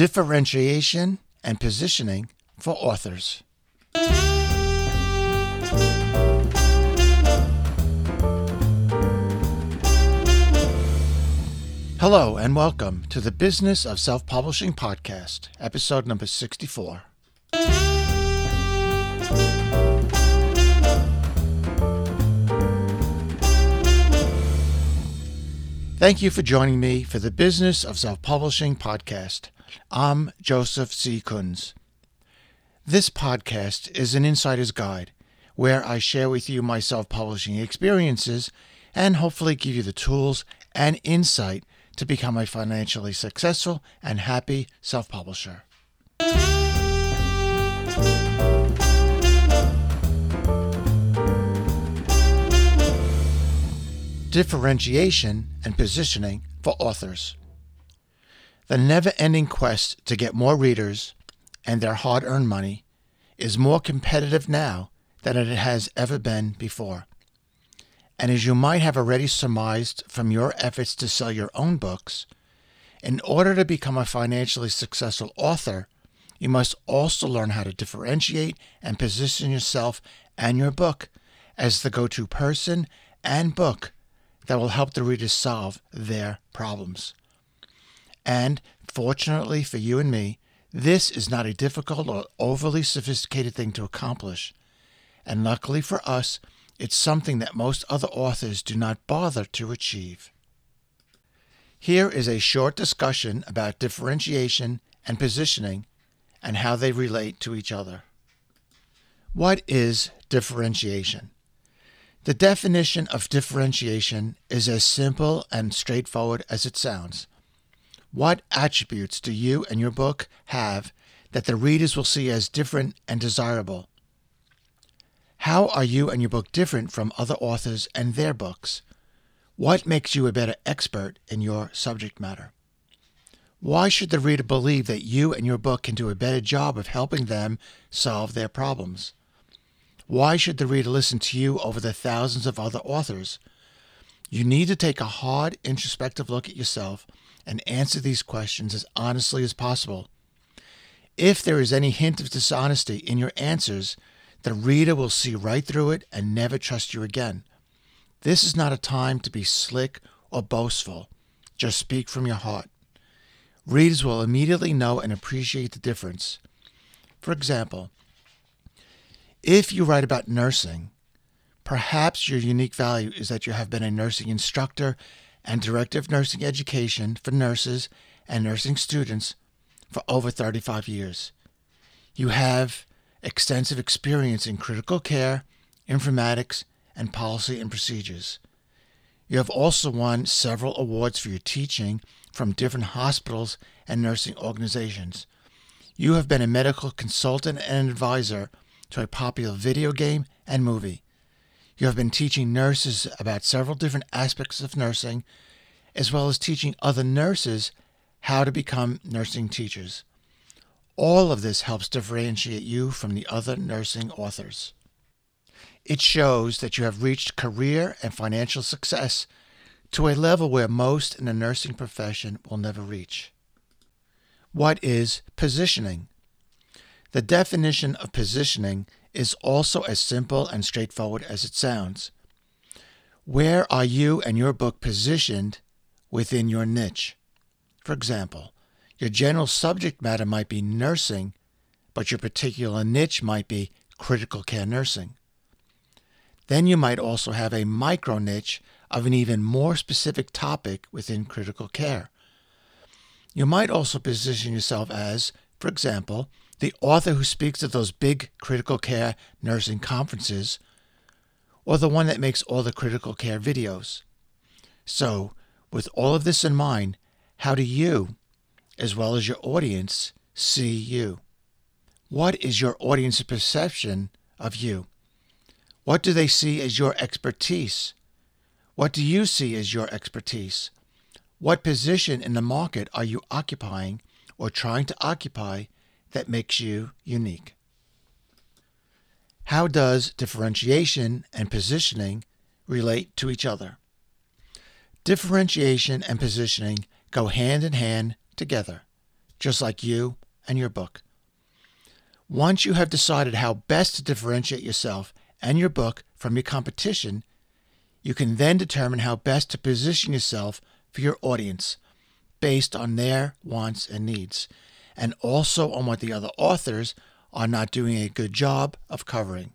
differentiation and positioning for authors. Hello, and welcome to the Business of Self Publishing Podcast, episode number 64. Thank you for joining me for the Business of Self Publishing Podcast. I'm Joseph C. Kunz. This podcast is an insider's guide where I share with you my self publishing experiences and hopefully give you the tools and insight to become a financially successful and happy self publisher. Differentiation and positioning for authors. The never ending quest to get more readers and their hard earned money is more competitive now than it has ever been before. And as you might have already surmised from your efforts to sell your own books, in order to become a financially successful author, you must also learn how to differentiate and position yourself and your book as the go to person and book that will help the readers solve their problems. And fortunately for you and me, this is not a difficult or overly sophisticated thing to accomplish. And luckily for us, it's something that most other authors do not bother to achieve. Here is a short discussion about differentiation and positioning and how they relate to each other. What is differentiation? The definition of differentiation is as simple and straightforward as it sounds. What attributes do you and your book have that the readers will see as different and desirable? How are you and your book different from other authors and their books? What makes you a better expert in your subject matter? Why should the reader believe that you and your book can do a better job of helping them solve their problems? Why should the reader listen to you over the thousands of other authors? You need to take a hard, introspective look at yourself and answer these questions as honestly as possible. If there is any hint of dishonesty in your answers, the reader will see right through it and never trust you again. This is not a time to be slick or boastful. Just speak from your heart. Readers will immediately know and appreciate the difference. For example, if you write about nursing, perhaps your unique value is that you have been a nursing instructor and director of nursing education for nurses and nursing students for over 35 years. You have extensive experience in critical care, informatics, and policy and procedures. You have also won several awards for your teaching from different hospitals and nursing organizations. You have been a medical consultant and advisor to a popular video game and movie. You have been teaching nurses about several different aspects of nursing, as well as teaching other nurses how to become nursing teachers. All of this helps differentiate you from the other nursing authors. It shows that you have reached career and financial success to a level where most in the nursing profession will never reach. What is positioning? The definition of positioning is also as simple and straightforward as it sounds. Where are you and your book positioned within your niche? For example, your general subject matter might be nursing, but your particular niche might be critical care nursing. Then you might also have a micro niche of an even more specific topic within critical care. You might also position yourself as, for example, the author who speaks at those big critical care nursing conferences, or the one that makes all the critical care videos. So, with all of this in mind, how do you, as well as your audience, see you? What is your audience's perception of you? What do they see as your expertise? What do you see as your expertise? What position in the market are you occupying or trying to occupy that makes you unique. How does differentiation and positioning relate to each other? Differentiation and positioning go hand in hand together. just like you and your book. Once you have decided how best to differentiate yourself and your book from your competition, you can then determine how best to position yourself for your audience based on their wants and needs, and also on what the other authors are not doing a good job of covering.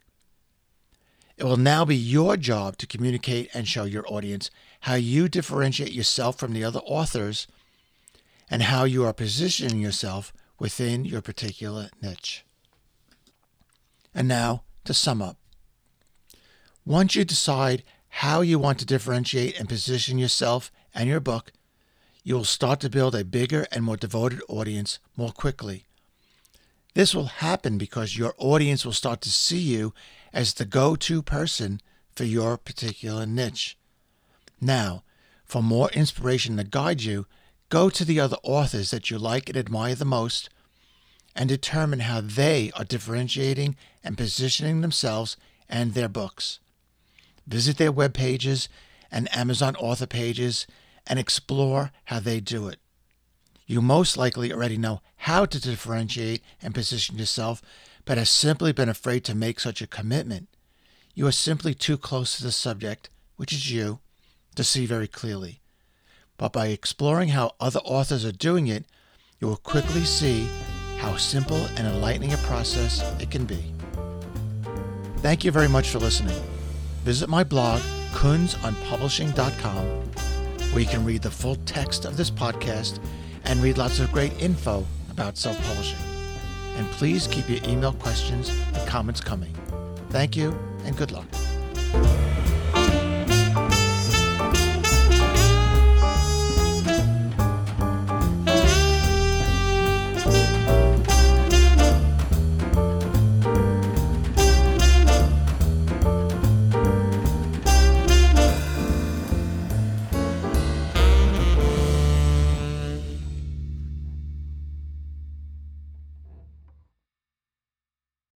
It will now be your job to communicate and show your audience how you differentiate yourself from the other authors and how you are positioning yourself within your particular niche. And now to sum up. Once you decide how you want to differentiate and position yourself and your book, you will start to build a bigger and more devoted audience more quickly. This will happen because your audience will start to see you as the go to person for your particular niche. Now, for more inspiration to guide you, go to the other authors that you like and admire the most and determine how they are differentiating and positioning themselves and their books. Visit their web pages and Amazon author pages and explore how they do it. You most likely already know how to differentiate and position yourself, but have simply been afraid to make such a commitment. You are simply too close to the subject, which is you, to see very clearly. But by exploring how other authors are doing it, you will quickly see how simple and enlightening a process it can be. Thank you very much for listening. Visit my blog, kunzonpublishing.com, where you can read the full text of this podcast and read lots of great info about self publishing. And please keep your email questions and comments coming. Thank you and good luck.